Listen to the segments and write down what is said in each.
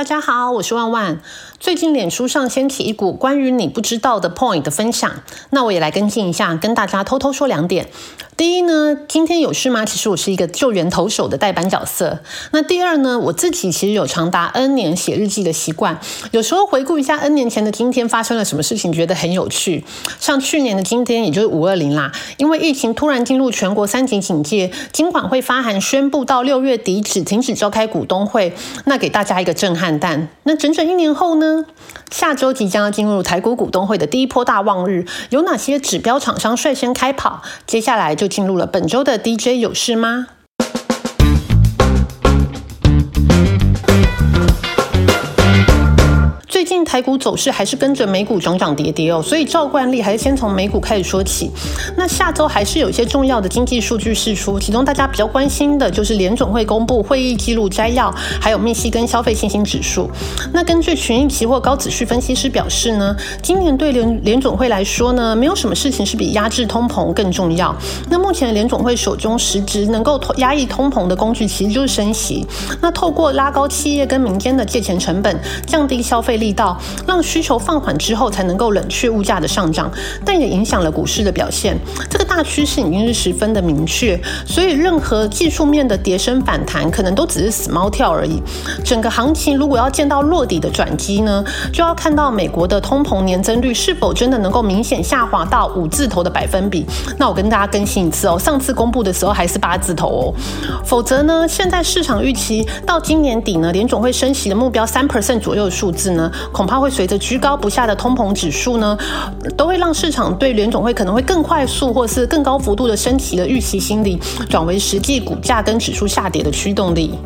大家好，我是万万。最近脸书上掀起一股关于你不知道的 point 的分享，那我也来跟进一下，跟大家偷偷说两点。第一呢，今天有事吗？其实我是一个救援投手的代班角色。那第二呢，我自己其实有长达 N 年写日记的习惯，有时候回顾一下 N 年前的今天发生了什么事情，觉得很有趣。像去年的今天，也就是五二零啦，因为疫情突然进入全国三级警戒，金管会发函宣布到六月底止停止召开股东会，那给大家一个震撼弹。那整整一年后呢？下周即将要进入台股股东会的第一波大旺日，有哪些指标厂商率先开跑？接下来就进入了本周的 DJ 有事吗？最近台股走势还是跟着美股涨涨跌跌哦，所以照惯例还是先从美股开始说起。那下周还是有一些重要的经济数据释出，其中大家比较关心的就是联总会公布会议记录摘要，还有密西根消费信心指数。那根据群益期货高子旭分析师表示呢，今年对联联总会来说呢，没有什么事情是比压制通膨更重要。那目前联总会手中实质能够压抑通膨的工具其实就是升息。那透过拉高企业跟民间的借钱成本，降低消费力。道让需求放缓之后，才能够冷却物价的上涨，但也影响了股市的表现。这个大趋势已经是十分的明确，所以任何技术面的跌升反弹，可能都只是死猫跳而已。整个行情如果要见到落底的转机呢，就要看到美国的通膨年增率是否真的能够明显下滑到五字头的百分比。那我跟大家更新一次哦，上次公布的时候还是八字头哦。否则呢，现在市场预期到今年底呢，联总会升息的目标三 percent 左右的数字呢？恐怕会随着居高不下的通膨指数呢，都会让市场对联总会可能会更快速或是更高幅度的升息的预期心理，转为实际股价跟指数下跌的驱动力。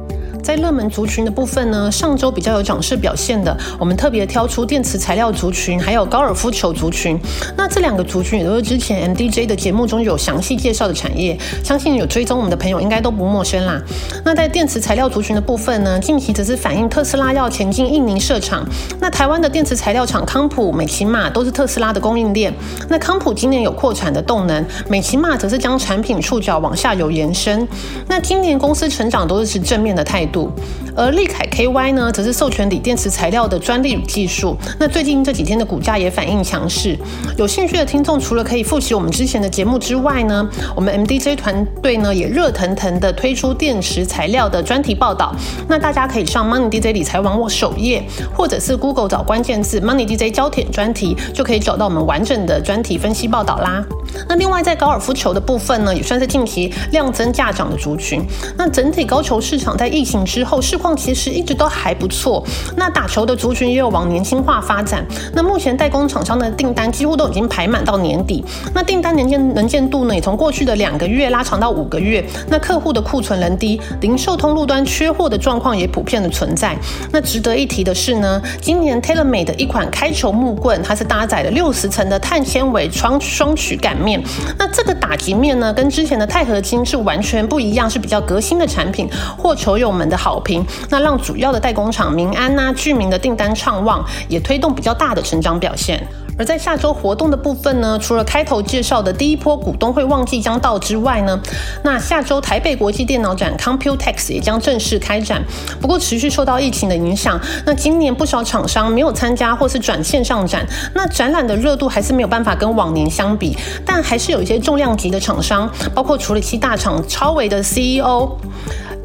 在热门族群的部分呢，上周比较有涨势表现的，我们特别挑出电池材料族群，还有高尔夫球族群。那这两个族群也都是之前 MDJ 的节目中有详细介绍的产业，相信有追踪我们的朋友应该都不陌生啦。那在电池材料族群的部分呢，近期则是反映特斯拉要前进印尼设厂。那台湾的电池材料厂康普、美骑马都是特斯拉的供应链。那康普今年有扩产的动能，美骑马则是将产品触角往下游延伸。那今年公司成长都是持正面的态度。度，而利凯 KY 呢，则是授权锂电池材料的专利与技术。那最近这几天的股价也反应强势。有兴趣的听众，除了可以复习我们之前的节目之外呢，我们 MDJ 团队呢也热腾腾的推出电池材料的专题报道。那大家可以上 Money DJ 理财网络首页，或者是 Google 找关键字 Money DJ 焦点专题，就可以找到我们完整的专题分析报道啦。那另外在高尔夫球的部分呢，也算是近期量增价涨的族群。那整体高球市场在疫情之后是况其实一直都还不错。那打球的族群也有往年轻化发展。那目前代工厂商的订单几乎都已经排满到年底。那订单年见能见度呢，也从过去的两个月拉长到五个月。那客户的库存仍低，零售通路端缺货的状况也普遍的存在。那值得一提的是呢，今年 TaylorMade 的一款开球木棍，它是搭载了六十层的碳纤维双双曲杆。面，那这个打击面呢，跟之前的钛合金是完全不一样，是比较革新的产品，获球友们的好评。那让主要的代工厂民安呐、居民的订单畅旺，也推动比较大的成长表现。而在下周活动的部分呢，除了开头介绍的第一波股东会旺季将到之外呢，那下周台北国际电脑展 Computex 也将正式开展。不过持续受到疫情的影响，那今年不少厂商没有参加或是转线上展，那展览的热度还是没有办法跟往年相比。但还是有一些重量级的厂商，包括处理器大厂超维的 CEO。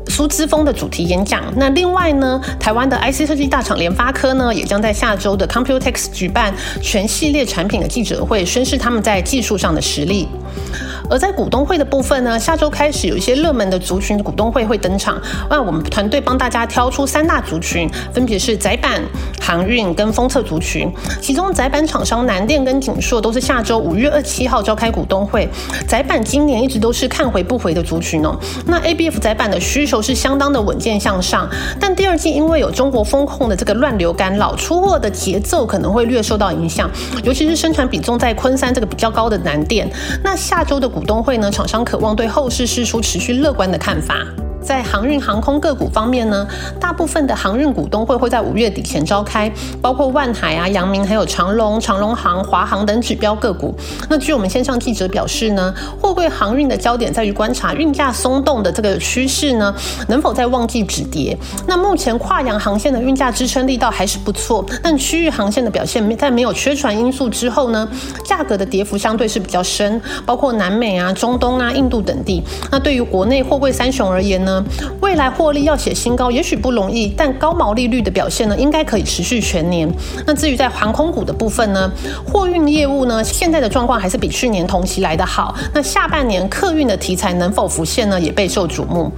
苏之峰的主题演讲。那另外呢，台湾的 IC 设计大厂联发科呢，也将在下周的 Computex 举办全系列产品的记者会，宣示他们在技术上的实力。而在股东会的部分呢，下周开始有一些热门的族群股东会会登场。那我们团队帮大家挑出三大族群，分别是窄板、航运跟封测族群。其中窄板厂商南电跟景硕都是下周五月二七号召开股东会。窄板今年一直都是看回不回的族群哦。那 ABF 窄板的需求是相当的稳健向上，但第二季因为有中国风控的这个乱流干扰，出货的节奏可能会略受到影响，尤其是生产比重在昆山这个比较高的南电。那下周的股东会呢，厂商渴望对后市释出持续乐观的看法。在航运航空个股方面呢，大部分的航运股东会会在五月底前召开，包括万海啊、阳明还有长龙、长龙航、华航等指标个股。那据我们线上记者表示呢，货柜航运的焦点在于观察运价松动的这个趋势呢，能否在旺季止跌。那目前跨洋航线的运价支撑力道还是不错，但区域航线的表现在没有缺船因素之后呢，价格的跌幅相对是比较深，包括南美啊、中东啊、印度等地。那对于国内货柜三雄而言呢？未来获利要写新高，也许不容易，但高毛利率的表现呢，应该可以持续全年。那至于在航空股的部分呢，货运业务呢，现在的状况还是比去年同期来的好。那下半年客运的题材能否浮现呢，也备受瞩目。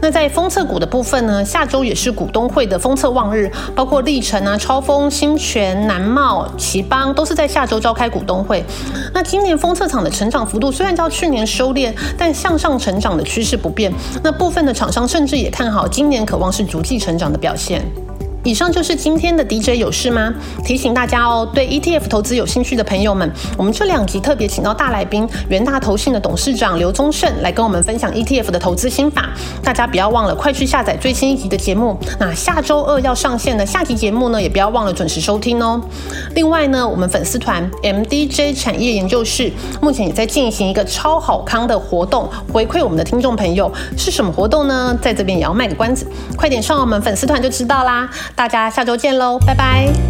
那在封测股的部分呢，下周也是股东会的封测望日，包括历程啊、超风、新泉、南茂、奇邦都是在下周召开股东会。那今年封测厂的成长幅度虽然较去年收敛，但向上成长的趋势不变。那部分的厂商甚至也看好今年，渴望是逐季成长的表现。以上就是今天的 DJ 有事吗？提醒大家哦，对 ETF 投资有兴趣的朋友们，我们这两集特别请到大来宾元大投信的董事长刘宗盛来跟我们分享 ETF 的投资心法。大家不要忘了快去下载最新一集的节目。那下周二要上线的下集节目呢，也不要忘了准时收听哦。另外呢，我们粉丝团 MDJ 产业研究室目前也在进行一个超好康的活动，回馈我们的听众朋友是什么活动呢？在这边也要卖个关子，快点上我们粉丝团就知道啦。大家下周见喽，拜拜。